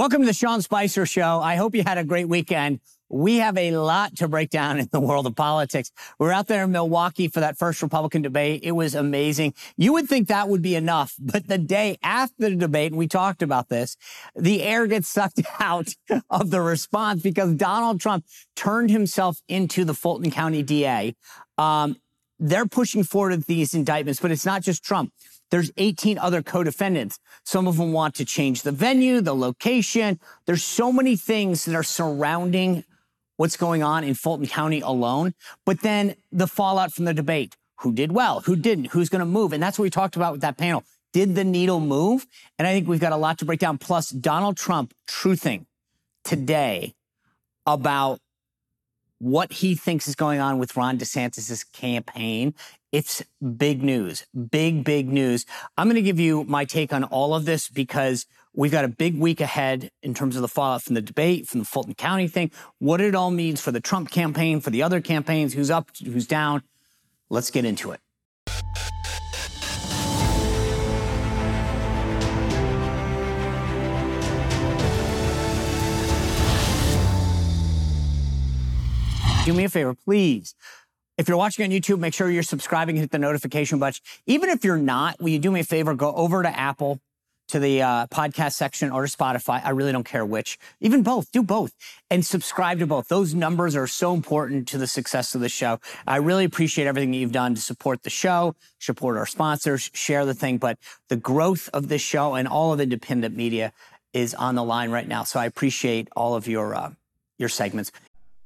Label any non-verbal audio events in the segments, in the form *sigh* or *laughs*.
Welcome to the Sean Spicer Show. I hope you had a great weekend. We have a lot to break down in the world of politics. We are out there in Milwaukee for that first Republican debate. It was amazing. You would think that would be enough, but the day after the debate, and we talked about this, the air gets sucked *laughs* out of the response because Donald Trump turned himself into the Fulton County DA. Um, they're pushing forward these indictments, but it's not just Trump. There's 18 other co-defendants. Some of them want to change the venue, the location. There's so many things that are surrounding what's going on in Fulton County alone. But then the fallout from the debate. Who did well? Who didn't? Who's going to move? And that's what we talked about with that panel. Did the needle move? And I think we've got a lot to break down. Plus, Donald Trump truthing today about what he thinks is going on with Ron DeSantis' campaign. It's big news, big, big news. I'm going to give you my take on all of this because we've got a big week ahead in terms of the fallout from the debate, from the Fulton County thing, what it all means for the Trump campaign, for the other campaigns, who's up, who's down. Let's get into it. do me a favor, please. If you're watching on YouTube, make sure you're subscribing hit the notification button. Even if you're not, will you do me a favor? Go over to Apple, to the uh, podcast section, or to Spotify. I really don't care which. Even both. Do both and subscribe to both. Those numbers are so important to the success of the show. I really appreciate everything that you've done to support the show, support our sponsors, share the thing. But the growth of this show and all of independent media is on the line right now. So I appreciate all of your uh, your segments.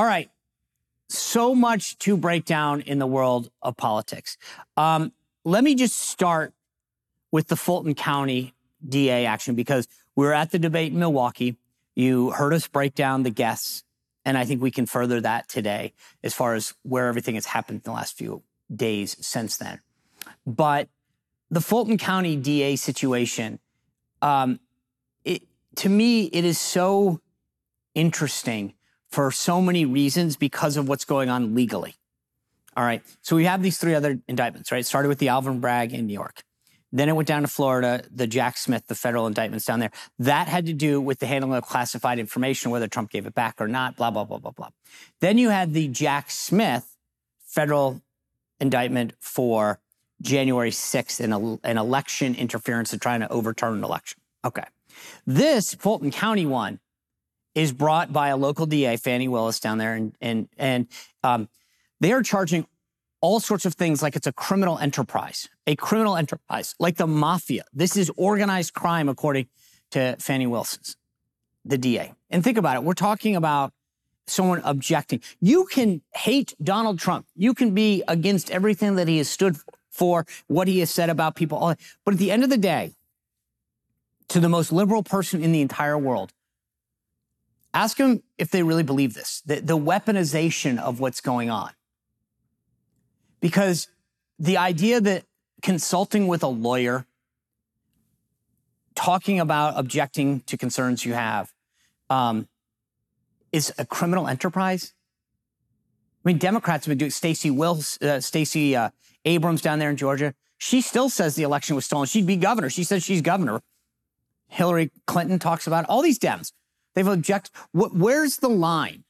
All right. So much to break down in the world of politics. Um, let me just start with the Fulton County DA action because we were at the debate in Milwaukee. You heard us break down the guests, and I think we can further that today as far as where everything has happened in the last few days since then. But the Fulton County DA situation, um, it, to me, it is so interesting for so many reasons because of what's going on legally. All right. So we have these three other indictments, right? It started with the Alvin Bragg in New York. Then it went down to Florida, the Jack Smith, the federal indictments down there. That had to do with the handling of classified information, whether Trump gave it back or not, blah, blah, blah, blah, blah. Then you had the Jack Smith federal indictment for January 6th, an, an election interference of trying to overturn an election. Okay. This Fulton County one is brought by a local DA, Fani Willis, down there, and and and um, they are charging all sorts of things like it's a criminal enterprise, a criminal enterprise, like the mafia. This is organized crime, according to Fani Willis, the DA. And think about it. We're talking about someone objecting. You can hate Donald Trump. You can be against everything that he has stood for, what he has said about people. But at the end of the day, to the most liberal person in the entire world, Ask them if they really believe this, the, the weaponization of what's going on. Because the idea that consulting with a lawyer, talking about objecting to concerns you have, um, is a criminal enterprise. I mean, Democrats have been doing Stacey Wills, uh, Stacey uh, Abrams down there in Georgia. She still says the election was stolen. She'd be governor. She says she's governor. Hillary Clinton talks about it. all these Dems. They've objected. Wh- where's the line?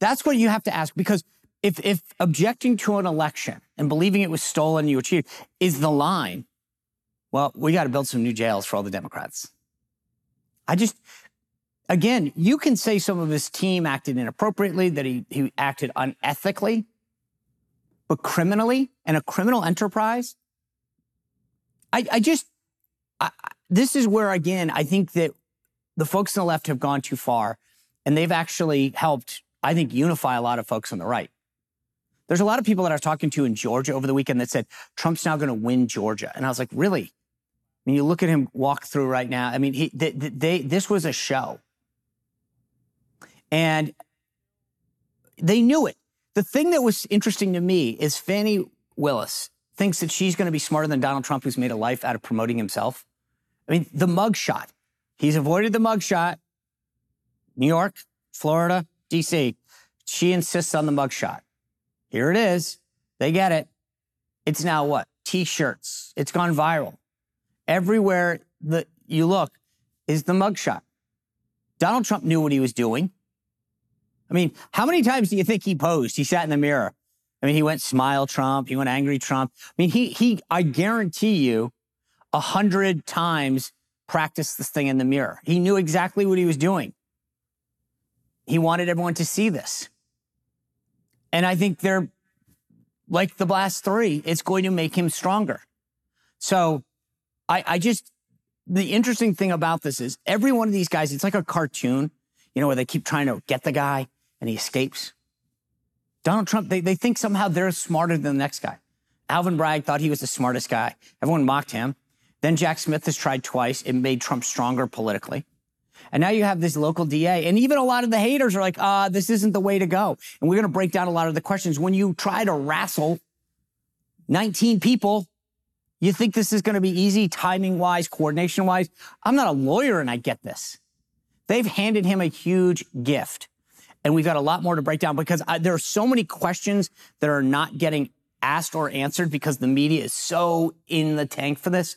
That's what you have to ask because if if objecting to an election and believing it was stolen you achieved is the line, well, we got to build some new jails for all the Democrats. I just again, you can say some of his team acted inappropriately, that he, he acted unethically, but criminally and a criminal enterprise. I, I just, I, this is where, again, I think that the folks on the left have gone too far and they've actually helped, I think, unify a lot of folks on the right. There's a lot of people that I was talking to in Georgia over the weekend that said Trump's now going to win Georgia. And I was like, really? I mean, you look at him walk through right now. I mean, he, they, they, this was a show. And they knew it. The thing that was interesting to me is Fani Willis thinks that she's going to be smarter than Donald Trump, who's made a life out of promoting himself. I mean, the mugshot. He's avoided the mugshot. New York, Florida, DC. She insists on the mugshot. Here it is. They get it. It's now what? T-shirts. It's gone viral. Everywhere that you look is the mugshot. Donald Trump knew what he was doing. I mean, how many times do you think he posed? He sat in the mirror. I mean, he went smile Trump. He went angry Trump. I mean, he, he, I guarantee you a hundred times practiced this thing in the mirror. He knew exactly what he was doing. He wanted everyone to see this. And I think they're like the last three, it's going to make him stronger. So I, I just, the interesting thing about this is every one of these guys, it's like a cartoon, you know, where they keep trying to get the guy and he escapes. Donald Trump, they, they think somehow they're smarter than the next guy. Alvin Bragg thought he was the smartest guy. Everyone mocked him. Then Jack Smith has tried twice. It made Trump stronger politically. And now you have this local DA. And even a lot of the haters are like, ah, this isn't the way to go. And we're going to break down a lot of the questions. When you try to wrestle 19 people, you think this is going to be easy timing wise, coordination wise. I'm not a lawyer and I get this. They've handed him a huge gift. And we've got a lot more to break down because I, there are so many questions that are not getting asked or answered because the media is so in the tank for this.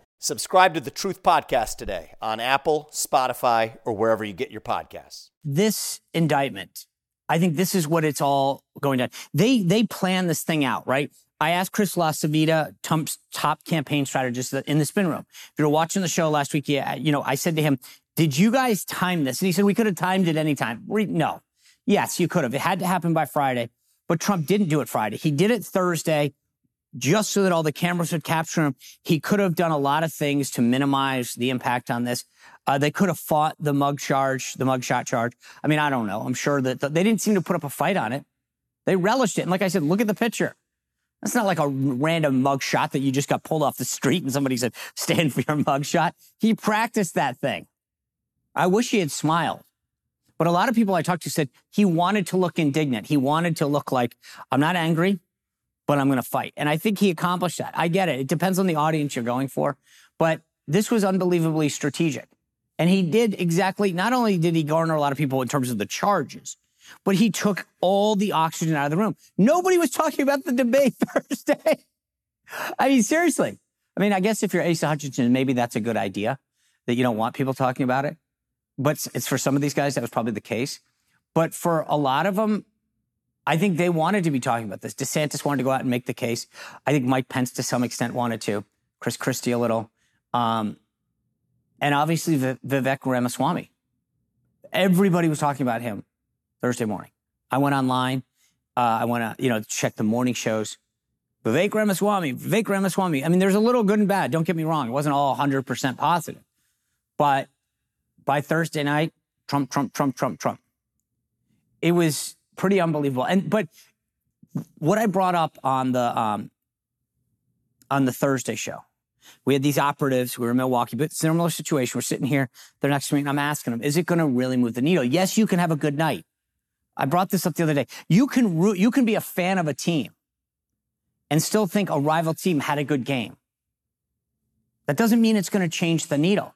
Subscribe to the Truth Podcast today on Apple, Spotify, or wherever you get your podcasts. This indictment, I think this is what it's all going down. They they plan this thing out, right? I asked Chris LaCivita, Trump's top campaign strategist in the spin room. If you were watching the show last week, yeah, you know, I said to him, did you guys time this? And he said, we could have timed it any anytime. No. Yes, you could have. It had to happen by Friday, but Trump didn't do it Friday. He did it Thursday just so that all the cameras would capture him. He could have done a lot of things to minimize the impact on this. Uh, they could have fought the mug charge, the mug shot charge. I mean, I don't know. I'm sure that they didn't seem to put up a fight on it. They relished it. And like I said, look at the picture. That's not like a random mug shot that you just got pulled off the street and somebody said, stand for your mug shot. He practiced that thing. I wish he had smiled. But a lot of people I talked to said he wanted to look indignant. He wanted to look like, I'm not angry, but I'm going to fight. And I think he accomplished that. I get it. It depends on the audience you're going for. But this was unbelievably strategic. And he did exactly, not only did he garner a lot of people in terms of the charges, but he took all the oxygen out of the room. Nobody was talking about the debate *laughs* Thursday. I mean, seriously. I mean, I guess if you're Asa Hutchinson, maybe that's a good idea that you don't want people talking about it. But it's for some of these guys, that was probably the case. But for a lot of them, I think they wanted to be talking about this. DeSantis wanted to go out and make the case. I think Mike Pence, to some extent, wanted to. Chris Christie a little. Um, and obviously Vivek Ramaswamy. Everybody was talking about him Thursday morning. I went online. Uh, I went to, you know, check the morning shows. Vivek Ramaswamy, Vivek Ramaswamy. I mean, there's a little good and bad. Don't get me wrong. It wasn't all 100% positive. But by Thursday night, Trump, Trump, Trump, Trump, Trump. It was pretty unbelievable. And but what I brought up on the um, on the Thursday show, we had these operatives. We were in Milwaukee, but similar situation. We're sitting here. They're next to me, and I'm asking them, "Is it going to really move the needle?" Yes, you can have a good night. I brought this up the other day. You can root, you can be a fan of a team and still think a rival team had a good game. That doesn't mean it's going to change the needle.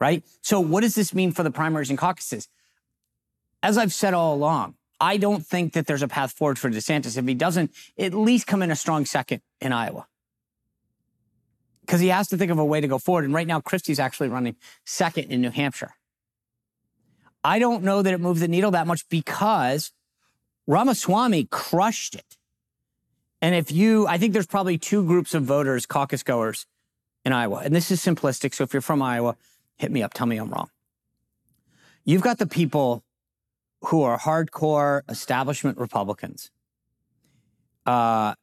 Right? So what does this mean for the primaries and caucuses? As I've said all along, I don't think that there's a path forward for DeSantis if he doesn't at least come in a strong second in Iowa. Because he has to think of a way to go forward. And right now, Christie's actually running second in New Hampshire. I don't know that it moved the needle that much because Ramaswamy crushed it. And if you, I think there's probably two groups of voters, caucus goers in Iowa. And this is simplistic. So if you're from Iowa, hit me up. Tell me I'm wrong. You've got the people who are hardcore establishment Republicans. Uh,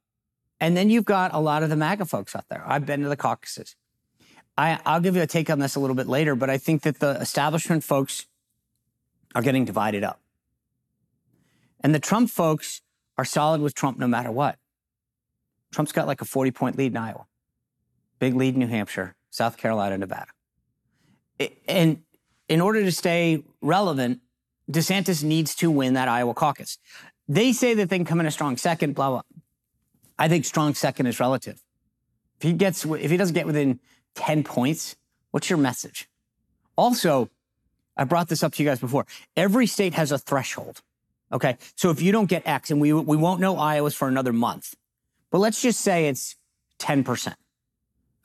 and then you've got a lot of the MAGA folks out there. I've been to the caucuses. I, I'll give you a take on this a little bit later, but I think that the establishment folks are getting divided up. And the Trump folks are solid with Trump no matter what. Trump's got like a 40 point lead in Iowa, big lead in New Hampshire, South Carolina, Nevada. And in order to stay relevant, DeSantis needs to win that Iowa caucus. They say that they can come in a strong second, blah, blah. I think strong second is relative. If he gets, if he doesn't get within 10 points, what's your message? Also, I brought this up to you guys before. Every state has a threshold. Okay. So if you don't get X, and we, we won't know Iowa's for another month, but let's just say it's 10%.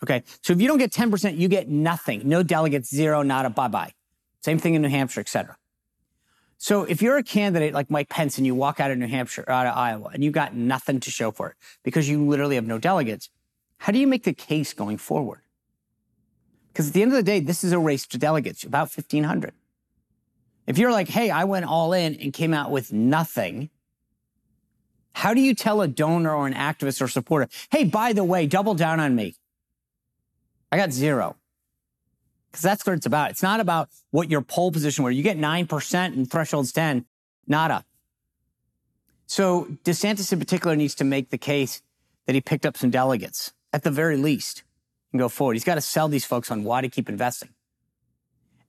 Okay. So if you don't get 10%, you get nothing. No delegates, zero, not a bye bye. Same thing in New Hampshire, et cetera. So if you're a candidate like Mike Pence and you walk out of New Hampshire, out of Iowa, and you've got nothing to show for it because you literally have no delegates, how do you make the case going forward? Because at the end of the day, this is a race to delegates, about 1,500. If you're like, hey, I went all in and came out with nothing, how do you tell a donor or an activist or supporter, hey, by the way, double down on me? I got zero. Because that's what it's about. It's not about what your poll position where you get 9% and threshold's 10. Nada. So DeSantis in particular needs to make the case that he picked up some delegates at the very least and go forward. He's got to sell these folks on why to keep investing.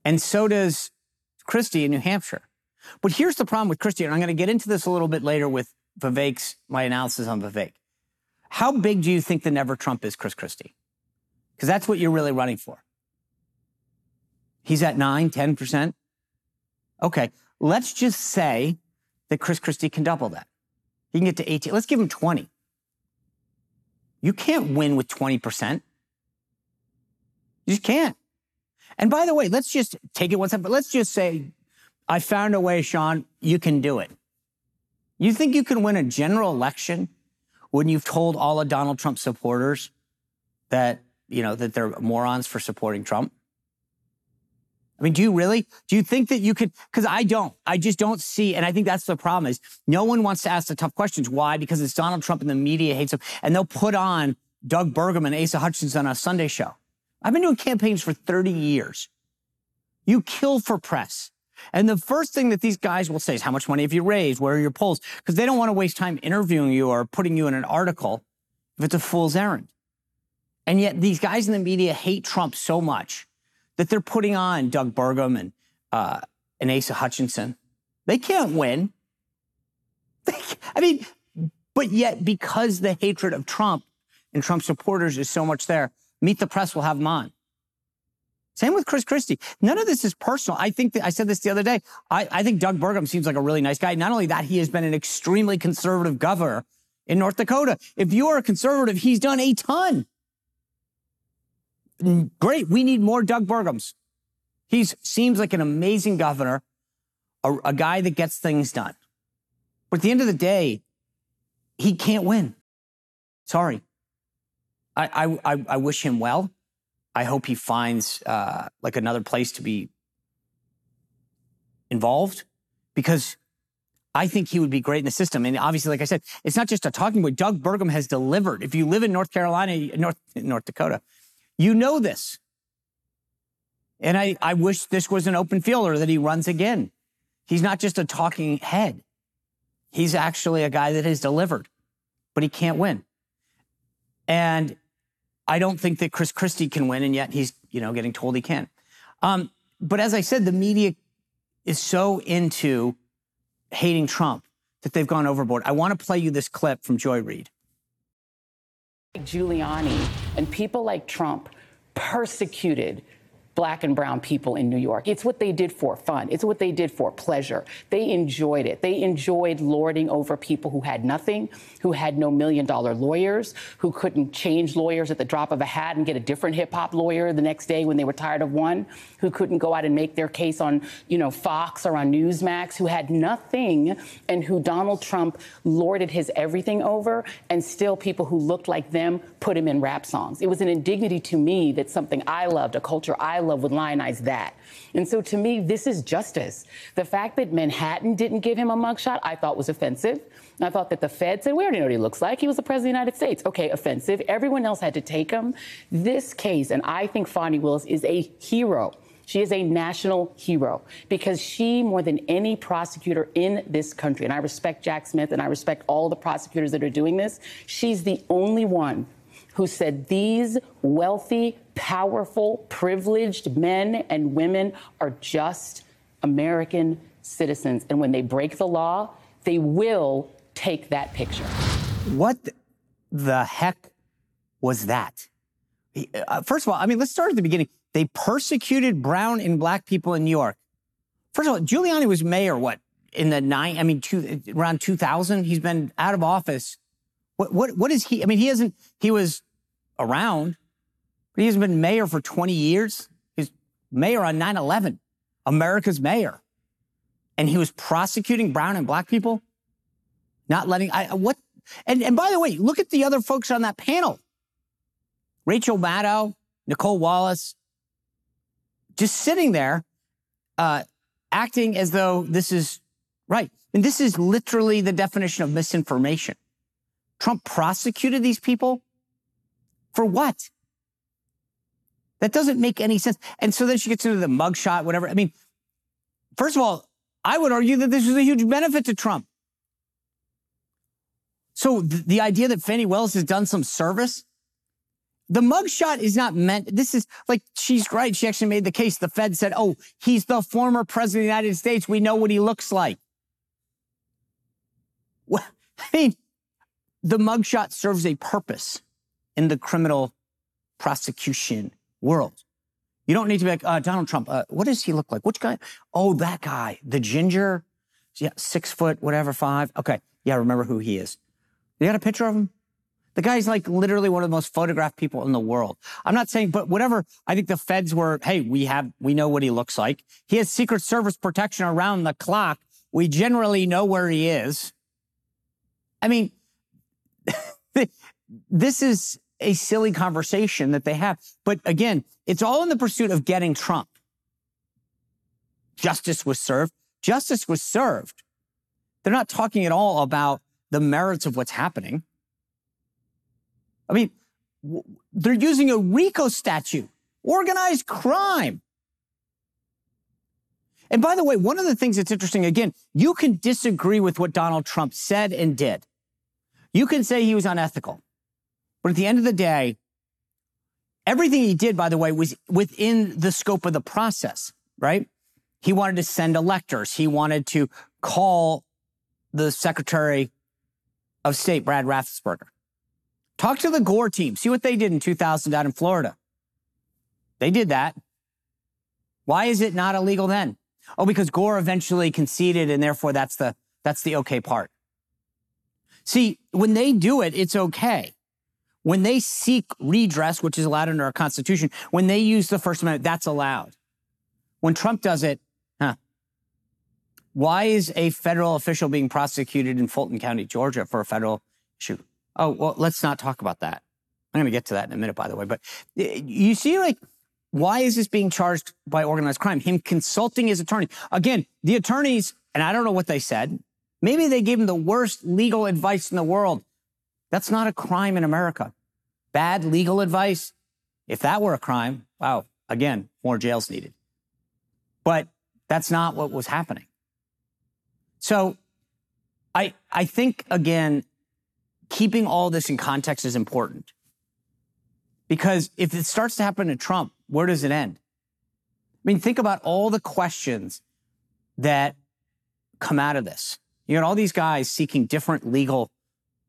And so does Christie in New Hampshire. But here's the problem with Christie, and I'm going to get into this a little bit later with Vivek's, my analysis on Vivek. How big do you think the never Trump is, Chris Christie? Because that's what you're really running for. He's at 9, 10%. Okay, let's just say that Chris Christie can double that. He can get to 18. Let's give him 20. You can't win with 20%. You just can't. And by the way, let's just take it one step, but let's just say I found a way, Sean, you can do it. You think you can win a general election when you've told all of Donald Trump's supporters that, you know, that they're morons for supporting Trump? I mean, do you really? Do you think that you could? Because I don't. I just don't see. And I think that's the problem is no one wants to ask the tough questions. Why? Because it's Donald Trump and the media hates him. And they'll put on Doug Burgum and Asa Hutchinson on a Sunday show. I've been doing campaigns for 30 years. You kill for press. And the first thing that these guys will say is, how much money have you raised? Where are your polls? Because they don't want to waste time interviewing you or putting you in an article if it's a fool's errand. And yet these guys in the media hate Trump so much that they're putting on Doug Burgum and, uh, and Asa Hutchinson. They can't win. *laughs* I mean, but yet because the hatred of Trump and Trump supporters is so much there, Meet the Press will have them on. Same with Chris Christie. None of this is personal. I think that I said this the other day. I, I think Doug Burgum seems like a really nice guy. Not only that, he has been an extremely conservative governor in North Dakota. If you are a conservative, he's done a ton. Great. We need more Doug Burgums. He seems like an amazing governor, a, a guy that gets things done. But at the end of the day, he can't win. Sorry. I, I, I wish him well. I hope he finds uh, like another place to be involved because I think he would be great in the system. And obviously, like I said, it's not just a talking point. Doug Burgum has delivered. If you live in North Carolina, North, North Dakota, you know this. And I, I wish this was an open field or that he runs again. He's not just a talking head. He's actually a guy that has delivered, but he can't win. And I don't think that Chris Christie can win, and yet he's, you know, getting told he can. Um, but as I said, the media is so into hating Trump that they've gone overboard. I want to play you this clip from Joy Reid. Giuliani and people like Trump persecuted black and brown people in New York. It's what they did for fun. It's what they did for pleasure. They enjoyed it. They enjoyed lording over people who had nothing, who had no million dollar lawyers, who couldn't change lawyers at the drop of a hat and get a different hip hop lawyer the next day when they were tired of one, who couldn't go out and make their case on, you know, Fox or on Newsmax, who had nothing and who Donald Trump lorded his everything over and still people who looked like them put him in rap songs. It was an indignity to me that something I loved, a culture I love would lionize that. And so to me, this is justice. The fact that Manhattan didn't give him a mugshot, I thought was offensive. I thought that the Fed said, we already know what he looks like. He was the president of the United States. Okay, offensive. Everyone else had to take him. This case, and I think Fani Willis is a hero. She is a national hero because she, more than any prosecutor in this country, and I respect Jack Smith and I respect all the prosecutors that are doing this, she's the only one who said these wealthy, powerful, privileged men and women are just American citizens. And when they break the law, they will take that picture. What the heck was that? Uh, first of all, I mean, let's start at the beginning. They persecuted brown and black people in New York. First of all, Giuliani was mayor, what, in the nine, I mean, two, around 2000? He's been out of office what, what, what is he? I mean, he hasn't, he was around, but he hasn't been mayor for 20 years. He's mayor on 9 11, America's mayor. And he was prosecuting brown and black people, not letting, I, what? And, and by the way, look at the other folks on that panel Rachel Maddow, Nicolle Wallace, just sitting there, uh, acting as though this is right. And this is literally the definition of misinformation. Trump prosecuted these people for what? That doesn't make any sense. And so then she gets into the mugshot, whatever. I mean, first of all, I would argue that this was a huge benefit to Trump. So th- the idea that Fani Willis has done some service, the mugshot is not meant. This is like she's right. She actually made the case. The Fed said, "Oh, he's the former president of the United States. We know what he looks like." Well, *laughs* I mean, the mugshot serves a purpose in the criminal prosecution world. You don't need to be like, uh, Donald Trump, uh, what does he look like? Which guy? Oh, that guy, the ginger. Yeah, six foot, whatever, five. Okay. Yeah, remember who he is. You got a picture of him? The guy's like literally one of the most photographed people in the world. I'm not saying, but whatever. I think the feds were, hey, we have, we know what he looks like. He has Secret Service protection around the clock. We generally know where he is. I mean, *laughs* this is a silly conversation that they have. But again, it's all in the pursuit of getting Trump. Justice was served. Justice was served. They're not talking at all about the merits of what's happening. I mean, they're using a RICO statute, organized crime. And by the way, one of the things that's interesting, again, you can disagree with what Donald Trump said and did. You can say he was unethical. But at the end of the day, everything he did, by the way, was within the scope of the process, right? He wanted to send electors. He wanted to call the Secretary of State, Brad Raffensperger. Talk to the Gore team. See what they did in 2000 out in Florida. They did that. Why is it not illegal then? Oh, because Gore eventually conceded, and therefore that's the that's the okay part. See, when they do it, it's okay. When they seek redress, which is allowed under our Constitution, when they use the First Amendment, that's allowed. When Trump does it, huh? Why is a federal official being prosecuted in Fulton County, Georgia for a federal issue? Oh, well, let's not talk about that. I'm going to get to that in a minute, by the way. But eh, you see, like, why is this being charged by organized crime? Him consulting his attorney. Again, the attorneys, and I don't know what they said. Maybe they gave him the worst legal advice in the world. That's not a crime in America. Bad legal advice. If that were a crime, wow, Again, more jails needed. But that's not what was happening. So I, I think, again, keeping all this in context is important. Because if it starts to happen to Trump, where does it end? I mean, think about all the questions that come out of this. You got all these guys seeking different legal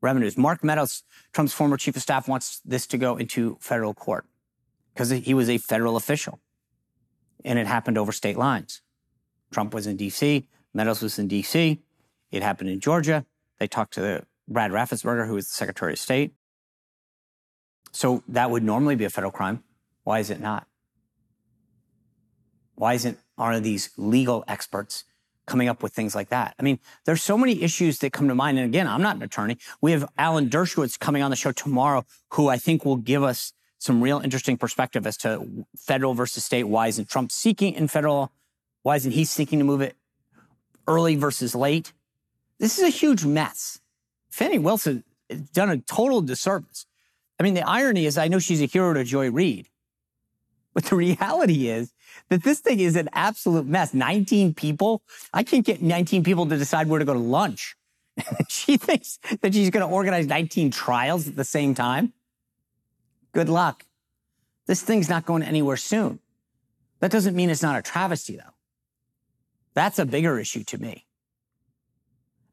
revenues. Mark Meadows, Trump's former chief of staff, wants this to go into federal court because he was a federal official and it happened over state lines. Trump was in D.C., Meadows was in D.C., it happened in Georgia. They talked to Brad Raffensperger, who was the Secretary of State. So that would normally be a federal crime. Why is it not? Why isn't are these legal experts coming up with things like that? I mean, there's so many issues that come to mind. And again, I'm not an attorney. We have Alan Dershowitz coming on the show tomorrow, who I think will give us some real interesting perspective as to federal versus state. Why isn't Trump seeking in federal? Why isn't he seeking to move it early versus late? This is a huge mess. Fani Wilson has done a total disservice. I mean, the irony is, I know she's a hero to Joy Reid, but the *laughs* reality is that this thing is an absolute mess. 19 people. I can't get 19 people to decide where to go to lunch. *laughs* she thinks that she's going to organize 19 trials at the same time. Good luck. This thing's not going anywhere soon. That doesn't mean it's not a travesty, though. That's a bigger issue to me.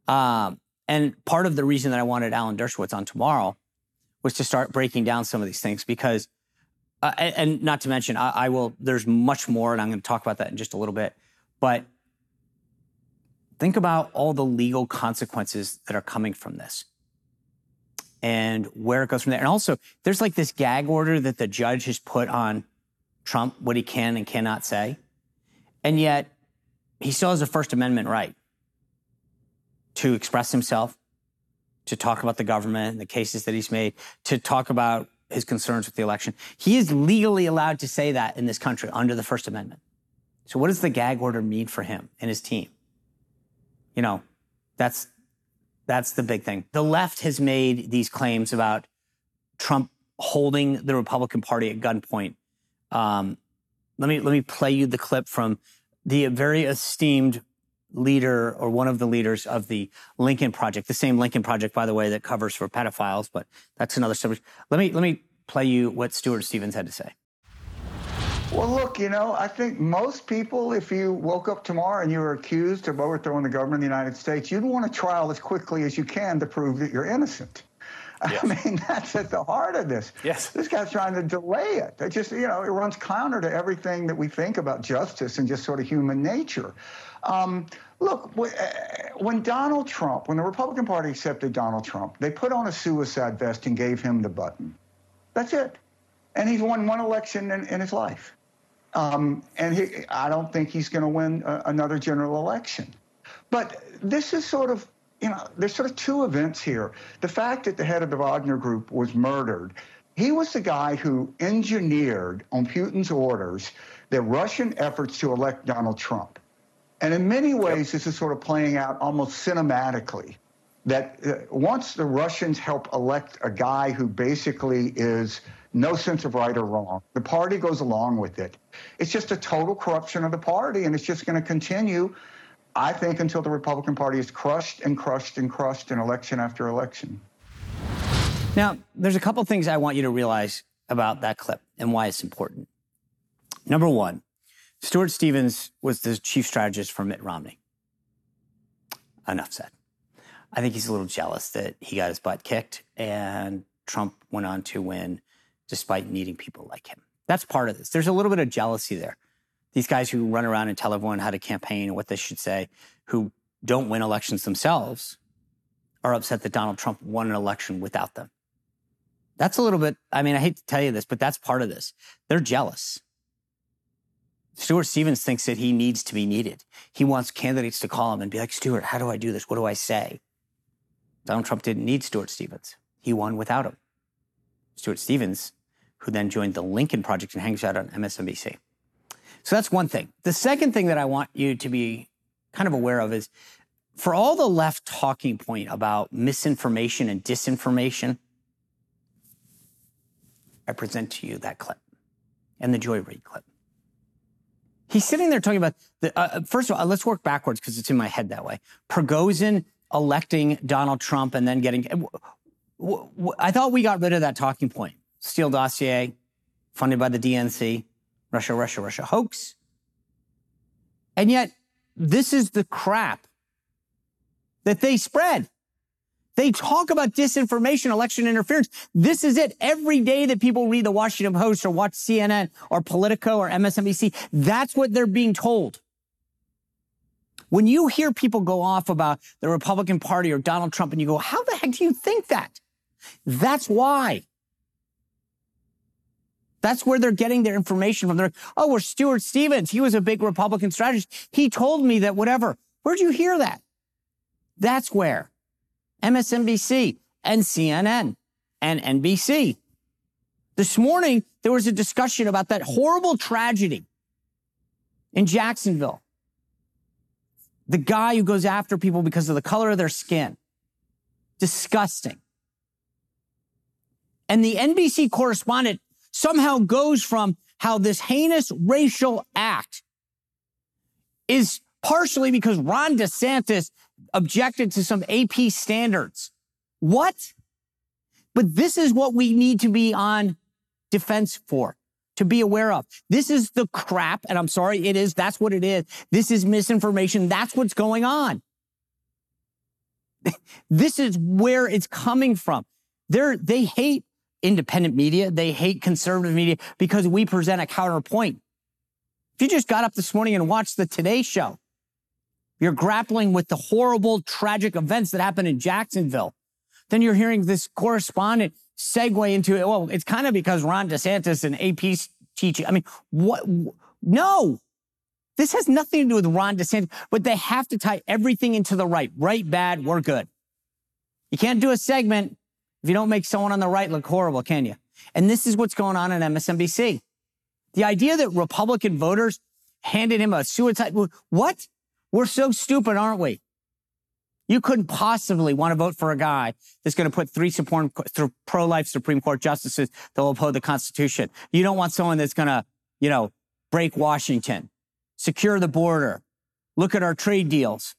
Um, and part of the reason that I wanted Alan Dershowitz on tomorrow was to start breaking down some of these things because, uh, and, and, not to mention, I, I will, there's much more, and I'm going to talk about that in just a little bit. But think about all the legal consequences that are coming from this and where it goes from there. And also, there's like this gag order that the judge has put on Trump, what he can and cannot say. And yet, he still has a First Amendment right to express himself, to talk about the government and the cases that he's made, to talk about his concerns with the election. He is legally allowed to say that in this country under the First Amendment. So, what does the gag order mean for him and his team? You know, that's that's the big thing. The left has made these claims about Trump holding the Republican Party at gunpoint. Um, let me let me play you the clip from the very esteemed leader or one of the leaders of the Lincoln Project, the same Lincoln Project, by the way, that covers for pedophiles, but that's another subject. Let me let me play you what Stuart Stevens had to say. Well, look, you know, I think most people, if you woke up tomorrow and you were accused of overthrowing the government of the United States, you'd want a trial as quickly as you can to prove that you're innocent. Yes. I mean, *laughs* that's at the heart of this. Yes. This guy's trying to delay it. It just, you know, it runs counter to everything that we think about justice and just sort of human nature. Um, look, uh, when Donald Trump, when the Republican Party accepted Donald Trump, they put on a suicide vest and gave him the button. That's it. And he's won one election in, in his life. Um, and he, I don't think he's going to win a, another general election. But this is sort of, you know, there's sort of two events here. The fact that the head of the Wagner Group was murdered, he was the guy who engineered, on Putin's orders, the Russian efforts to elect Donald Trump. And in many ways, this is sort of playing out almost cinematically. That uh, once the Russians help elect a guy who basically is no sense of right or wrong. The party goes along with it. It's just a total corruption of the party, and it's just going to continue, I think, until the Republican Party is crushed and crushed and crushed in election after election. Now, there's a couple things I want you to realize about that clip and why it's important. Number one, Stuart Stevens was the chief strategist for Mitt Romney. Enough said. I think he's a little jealous that he got his butt kicked and Trump went on to win despite needing people like him. That's part of this. There's a little bit of jealousy there. These guys who run around and tell everyone how to campaign and what they should say, who don't win elections themselves, are upset that Donald Trump won an election without them. That's a little bit, I mean, I hate to tell you this, but that's part of this. They're jealous. Stuart Stevens thinks that he needs to be needed. He wants candidates to call him and be like, Stuart, how do I do this? What do I say? Donald Trump didn't need Stuart Stevens. He won without him. Stuart Stevens who then joined the Lincoln Project and hangs out on MSNBC. So that's one thing. The second thing that I want you to be kind of aware of is for all the left talking point about misinformation and disinformation, I present to you that clip and the Joy Reid clip. He's sitting there talking about the. Uh, uh first of all, let's work backwards because it's in my head that way. Prigozhin electing Donald Trump and then getting. I thought we got rid of that talking point. Steele dossier, funded by the DNC, Russia, Russia, Russia hoax. And yet, this is the crap that they spread. They talk about disinformation, election interference. This is it. Every day that people read the Washington Post or watch CNN or Politico or MSNBC, that's what they're being told. When you hear people go off about the Republican Party or Donald Trump and you go, how the heck do you think that? That's why. That's where they're getting their information from. They're, like, oh, we're Stuart Stevens. He was a big Republican strategist. He told me that whatever. Where'd you hear that? That's where. MSNBC and CNN and NBC. This morning, there was a discussion about that horrible tragedy in Jacksonville. The guy who goes after people because of the color of their skin. Disgusting. And the NBC correspondent somehow goes from how this heinous racial act is partially because Ron DeSantis objected to some AP standards. What? But this is what we need to be on defense for, to be aware of. This is the crap, and I'm sorry, it is. That's what it is. This is misinformation. That's what's going on. *laughs* this is where it's coming from. They're, they hate independent media. They hate conservative media because we present a counterpoint. If you just got up this morning and watched the Today Show, you're grappling with the horrible, tragic events that happened in Jacksonville. Then you're hearing this correspondent segue into it. Well, it's kind of because Ron DeSantis and AP teaching. I mean, what? No, this has nothing to do with Ron DeSantis, but they have to tie everything into the right. Right, bad, we're good. You can't do a segment if you don't make someone on the right look horrible, can you? And this is what's going on in MSNBC. The idea that Republican voters handed him a suicide. What? We're so stupid, aren't we? You couldn't possibly want to vote for a guy that's going to put three pro-life Supreme Court justices that will uphold the Constitution. You don't want someone that's going to, you know, break Washington, secure the border, look at our trade deals,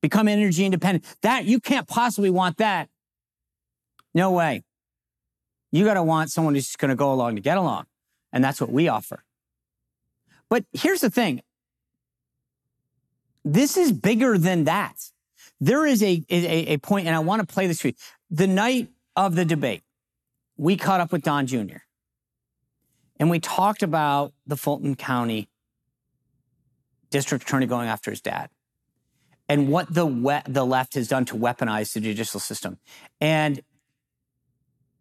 become energy independent. That you can't possibly want that no way. You got to want someone who's just going to go along to get along. And that's what we offer. But here's the thing this is bigger than that. There is a, a, a point, and I want to play this for you. The night of the debate, we caught up with Don Jr. And we talked about the Fulton County district attorney going after his dad and what the, we- the left has done to weaponize the judicial system. And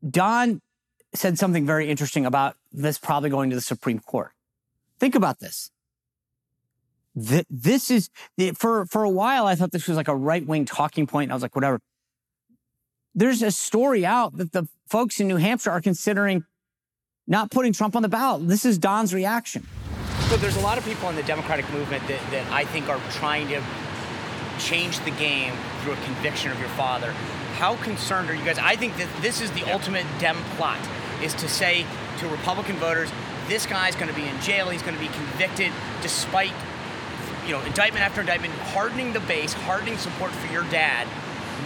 Don said something very interesting about this probably going to the Supreme Court. Think about this. This is for for a while. I thought this was like a right wing talking point. I was like, whatever. There's a story out that the folks in New Hampshire are considering not putting Trump on the ballot. This is Don's reaction. So there's a lot of people in the Democratic movement that, that I think are trying to change the game through a conviction of your father. How concerned are you guys? I think that this is the yeah. ultimate Dem plot, is to say to Republican voters, this guy's going to be in jail. He's going to be convicted despite, you know, indictment after indictment, hardening the base, hardening support for your dad.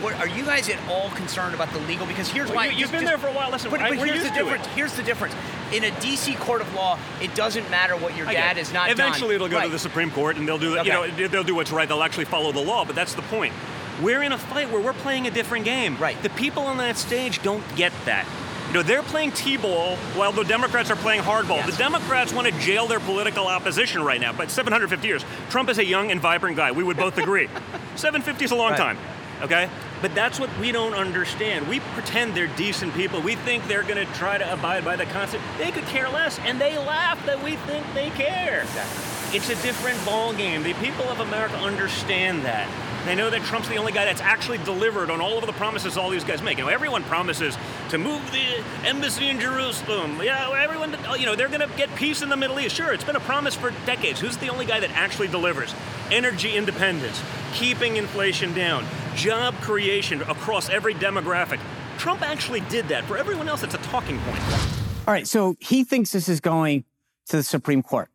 What, are you guys at all concerned about the legal? Because here's well, why you, have been just, there for a while. Listen, but, but here's the difference. Here's the difference. In a DC court of law, it doesn't matter what your dad is not. Eventually, done. it'll go right. to the Supreme Court, and they'll do. Okay. You know, they'll do what's right. They'll actually follow the law. But that's the point. We're in a fight where we're playing a different game. Right. The people on that stage don't get that. You know, they're playing T-ball while the Democrats are playing hardball. Yes. The Democrats want to jail their political opposition right now, but 750 years. Trump is a young and vibrant guy. We would both agree. *laughs* 750 is a long right. time, okay? But that's what we don't understand. We pretend they're decent people. We think they're going to try to abide by the Constitution. They could care less, and they laugh that we think they care. Exactly. It's a different ball game. The people of America understand that. They know that Trump's the only guy that's actually delivered on all of the promises all these guys make. You know, everyone promises to move the embassy in Jerusalem. Yeah, everyone, you know, they're going to get peace in the Middle East. Sure, it's been a promise for decades. Who's the only guy that actually delivers? Energy independence, keeping inflation down, job creation across every demographic. Trump actually did that. For everyone else, it's a talking point. All right, so he thinks this is going to the Supreme Court.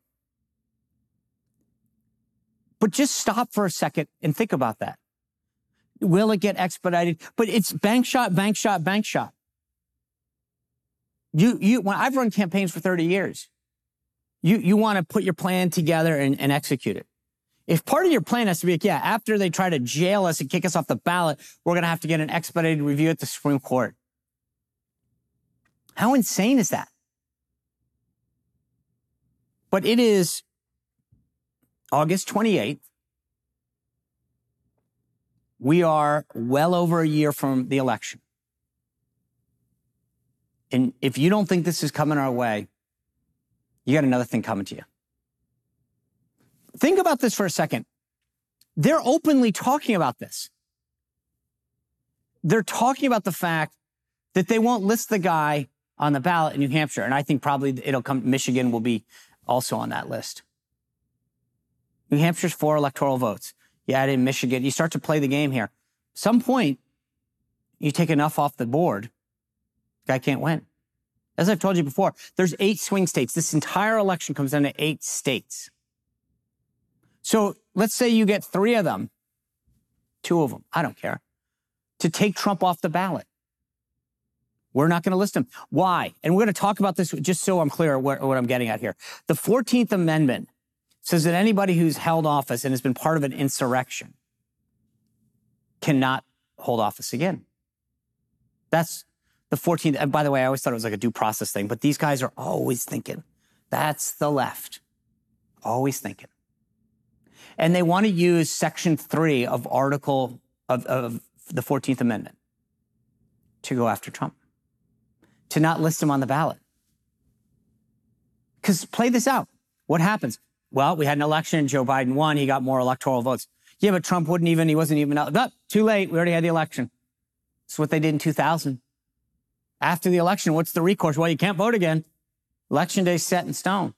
But just stop for a second and think about that. Will it get expedited? But it's bank shot, bank shot, bank shot. You, you, when I've run campaigns for 30 years, you, you want to put your plan together and, and execute it. If part of your plan has to be like, yeah, after they try to jail us and kick us off the ballot, we're going to have to get an expedited review at the Supreme Court. How insane is that? But it is August 28th. We are well over a year from the election. And if you don't think this is coming our way, you got another thing coming to you. Think about this for a second. They're openly talking about this. They're talking about the fact that they won't list the guy on the ballot in New Hampshire. And I think probably it'll come, Michigan will be also on that list. New Hampshire's four electoral votes. You add in Michigan, you start to play the game here. Some point, you take enough off the board, guy can't win. As I've told you before, there's eight swing states. This entire election comes down to eight states. So let's say you get three of them, two of them, I don't care, to take Trump off the ballot. We're not going to list him. Why? And we're going to talk about this just so I'm clear what, what I'm getting at here. The 14th Amendment says that anybody who's held office and has been part of an insurrection cannot hold office again. That's the 14th. And by the way, I always thought it was like a due process thing, but these guys are always thinking. That's the left. Always thinking. And they want to use Section 3 of Article of, of the 14th Amendment to go after Trump, to not list him on the ballot. Because play this out. What happens? Well, we had an election. Joe Biden won. He got more electoral votes. Yeah, but Trump wouldn't even, he wasn't even, oh, too late. We already had the election. That's what they did in 2000. After the election, what's the recourse? Well, you can't vote again. Election day set in stone.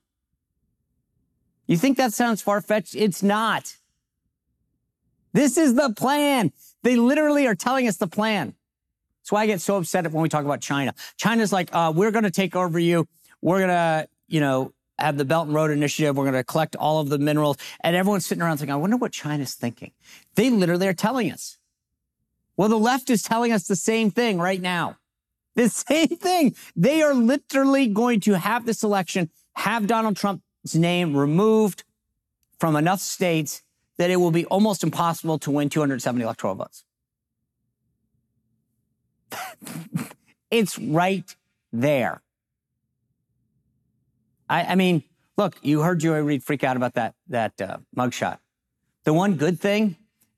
You think that sounds far fetched? It's not. This is the plan. They literally are telling us the plan. That's why I get so upset when we talk about China. China's like, uh, we're going to take over you. We're going to, you know, have the Belt and Road Initiative. We're going to collect all of the minerals. And everyone's sitting around thinking, I wonder what China's thinking. They literally are telling us. Well, the left is telling us the same thing right now. *laughs* The same thing. They are literally going to have this election, have Donald Trump's name removed from enough states that it will be almost impossible to win 270 electoral votes. *laughs* it's right there. I, I, mean, look, you heard Joy Reid freak out about that that uh, mugshot. The one good thing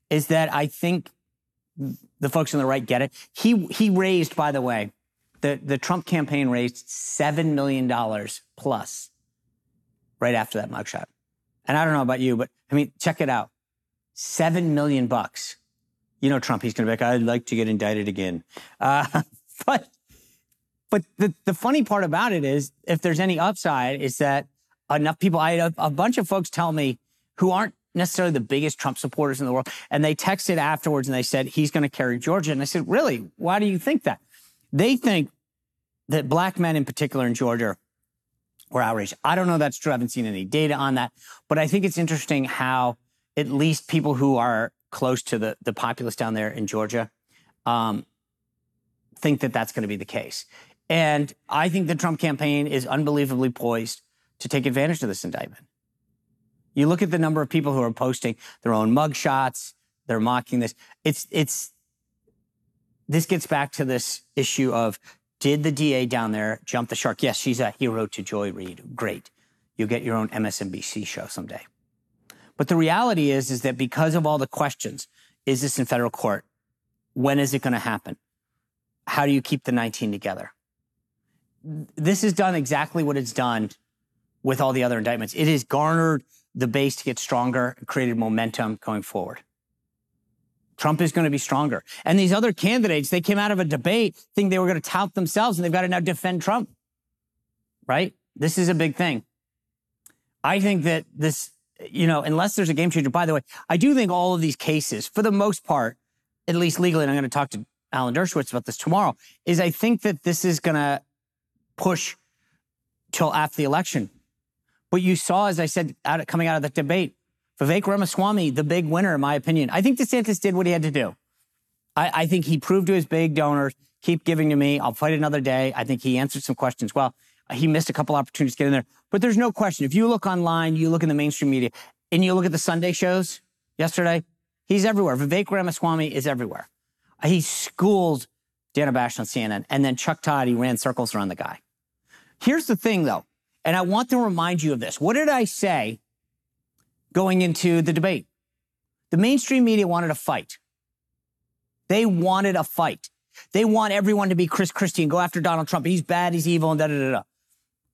is that I think the folks on the right get it. He he raised, by the way, the, the Trump campaign raised $7 million plus right after that mugshot. And I don't know about you, but I mean, check it out. Seven million bucks. You know, Trump, he's going to be like, I'd like to get indicted again. Uh, *laughs* but, but the, the funny part about it is, if there's any upside, is that enough people, I had a, a bunch of folks tell me who aren't necessarily the biggest Trump supporters in the world. And they texted afterwards and they said, he's going to carry Georgia. And I said, really? Why do you think that? They think that black men in particular in Georgia were outraged. I don't know that's true. I haven't seen any data on that. But I think it's interesting how at least people who are close to the, the populace down there in Georgia um, think that that's going to be the case. And I think the Trump campaign is unbelievably poised to take advantage of this indictment. You look at the number of people who are posting their own mugshots, they're mocking this. It's, it's, this gets back to this issue of did the DA down there jump the shark? Yes, she's a hero to Joy Reid. Great. You'll get your own MSNBC show someday. But the reality is, is that because of all the questions, is this in federal court? When is it going to happen? How do you keep the 19 together? This has done exactly what it's done with all the other indictments. It has garnered the base to get stronger, created momentum going forward. Trump is going to be stronger. And these other candidates, they came out of a debate think they were going to tout themselves and they've got to now defend Trump. Right? This is a big thing. I think that this, you know, unless there's a game changer, by the way, I do think all of these cases, for the most part, at least legally, and I'm going to talk to Alan Dershowitz about this tomorrow, is I think that this is going to push till after the election. What you saw, as I said, out, coming out of the debate, Vivek Ramaswamy, the big winner, in my opinion. I think DeSantis did what he had to do. I, I think he proved to his big donors, keep giving to me. I'll fight another day. I think he answered some questions well. He missed a couple opportunities to get in there. But there's no question. If you look online, you look in the mainstream media, and you look at the Sunday shows yesterday, he's everywhere. Vivek Ramaswamy is everywhere. He schooled Dana Bash on CNN. And then Chuck Todd, he ran circles around the guy. Here's the thing, though, and I want to remind you of this. What did I say going into the debate? The mainstream media wanted a fight. They wanted a fight. They want everyone to be Chris Christie and go after Donald Trump. He's bad, he's evil, and da da da da.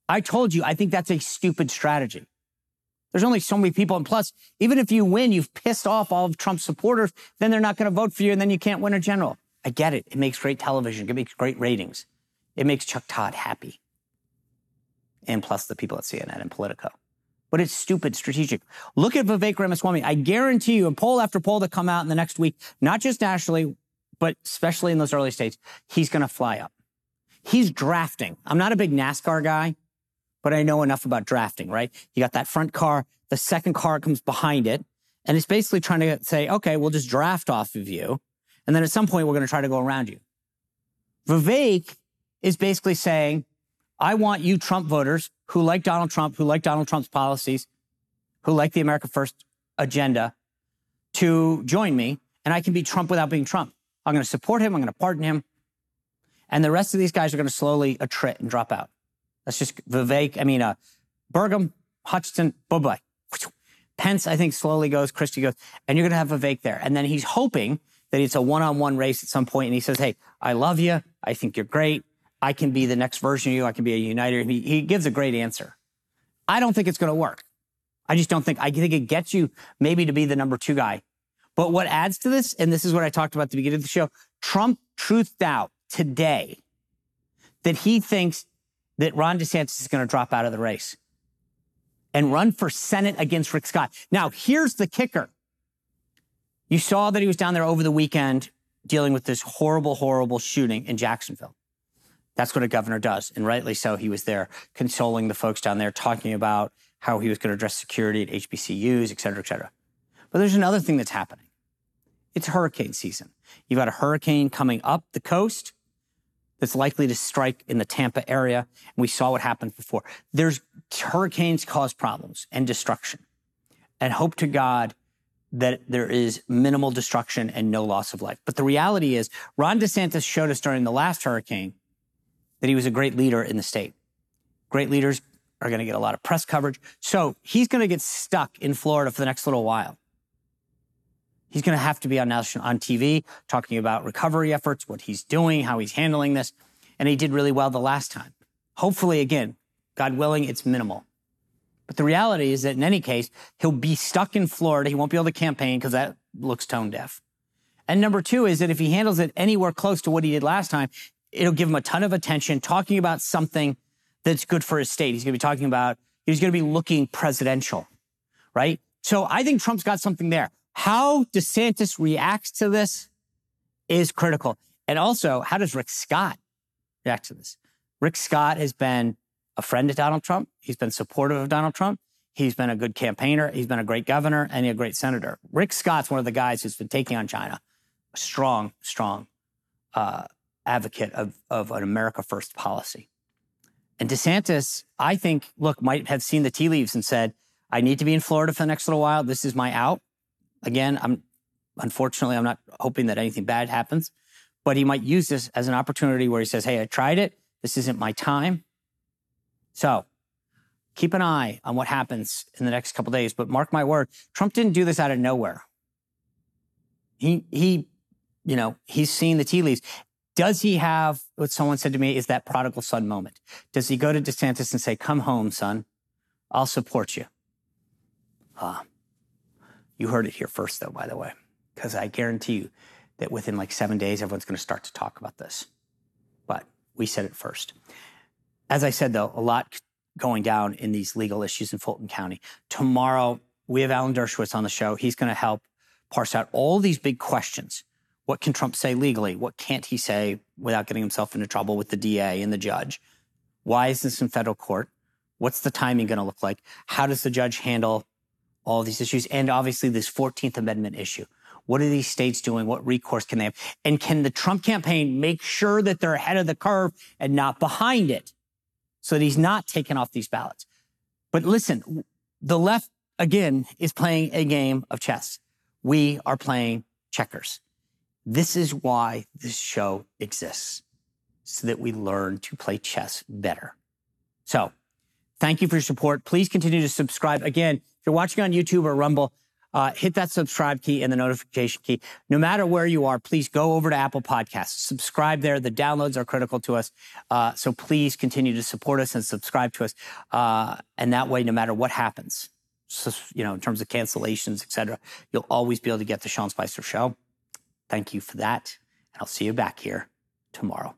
I told you, I think that's a stupid strategy. There's only so many people. And plus, even if you win, you've pissed off all of Trump's supporters, then they're not going to vote for you, and then you can't win a general. I get it. It makes great television, it makes great ratings. It makes Chuck Todd happy. And plus the people at CNN and Politico. But it's stupid strategic. Look at Vivek Ramaswamy. I guarantee you, in poll after poll that come out in the next week, not just nationally, but especially in those early states, he's going to fly up. He's drafting. I'm not a big NASCAR guy but I know enough about drafting, right? You got that front car, the second car comes behind it, and it's basically trying to say, okay, we'll just draft off of you. And then at some point, we're going to try to go around you. Vivek is basically saying, I want you Trump voters who like Donald Trump, who like Donald Trump's policies, who like the America First agenda to join me, and I can be Trump without being Trump. I'm going to support him. I'm going to pardon him. And the rest of these guys are going to slowly attrit and drop out. That's just Vivek. I mean, uh, Hutchinson, bye. Pence, I think, slowly goes. Christie goes, and you're going to have Vivek there. And then he's hoping that it's a one-on-one race at some point, and he says, "Hey, I love you. I think you're great. I can be the next version of you. I can be a uniter." He, he gives a great answer. I don't think it's going to work. I just don't think. I think it gets you maybe to be the number two guy. But what adds to this, and this is what I talked about at the beginning of the show, Trump truthed out today that he thinks that Ron DeSantis is going to drop out of the race and run for Senate against Rick Scott. Now, here's the kicker. You saw that he was down there over the weekend dealing with this horrible, horrible shooting in Jacksonville. That's what a governor does. And rightly so, he was there consoling the folks down there, talking about how he was going to address security at HBCUs, et cetera, et cetera. But there's another thing that's happening. It's hurricane season. You've got a hurricane coming up the coast that's likely to strike in the Tampa area. And we saw what happened before. There's hurricanes cause problems and destruction. And hope to God that there is minimal destruction and no loss of life. But the reality is, Ron DeSantis showed us during the last hurricane that he was a great leader in the state. Great leaders are going to get a lot of press coverage. So he's going to get stuck in Florida for the next little while. He's going to have to be on national on TV talking about recovery efforts, what he's doing, how he's handling this, and he did really well the last time. Hopefully, again, God willing, it's minimal. But the reality is that in any case, he'll be stuck in Florida. He won't be able to campaign because that looks tone deaf. And number two is that if he handles it anywhere close to what he did last time, it'll give him a ton of attention talking about something that's good for his state. He's going to be talking about, he's going to be looking presidential, right? So I think Trump's got something there. How DeSantis reacts to this is critical. And also, how does Rick Scott react to this? Rick Scott has been a friend of Donald Trump. He's been supportive of Donald Trump. He's been a good campaigner. He's been a great governor and a great senator. Rick Scott's one of the guys who's been taking on China, strong, strong uh, advocate of, of an America First policy. And DeSantis, I think, look, might have seen the tea leaves and said, I need to be in Florida for the next little while. This is my out. Again, I'm unfortunately I'm not hoping that anything bad happens, but he might use this as an opportunity where he says, "Hey, I tried it. This isn't my time." So, keep an eye on what happens in the next couple days, but mark my word, Trump didn't do this out of nowhere. He he you know, he's seen the tea leaves. Does he have what someone said to me is that prodigal son moment? Does he go to DeSantis and say, "Come home, son. I'll support you." Uh, you heard it here first, though, by the way, because I guarantee you that within like seven days, everyone's going to start to talk about this. But we said it first. As I said, though, a lot going down in these legal issues in Fulton County. Tomorrow, we have Alan Dershowitz on the show. He's going to help parse out all these big questions. What can Trump say legally? What can't he say without getting himself into trouble with the DA and the judge? Why is this in federal court? What's the timing going to look like? How does the judge handle all these issues, and obviously this 14th Amendment issue. What are these states doing? What recourse can they have? And can the Trump campaign make sure that they're ahead of the curve and not behind it so that he's not taking off these ballots? But listen, the left, again, is playing a game of chess. We are playing checkers. This is why this show exists, so that we learn to play chess better. So, thank you for your support. Please continue to subscribe. Again, if you're watching on YouTube or Rumble, uh, hit that subscribe key and the notification key. No matter where you are, please go over to Apple Podcasts. Subscribe there. The downloads are critical to us. Uh, so please continue to support us and subscribe to us. Uh, and that way, no matter what happens, so, you know, in terms of cancellations, et cetera, you'll always be able to get the Sean Spicer show. Thank you for that. And I'll see you back here tomorrow.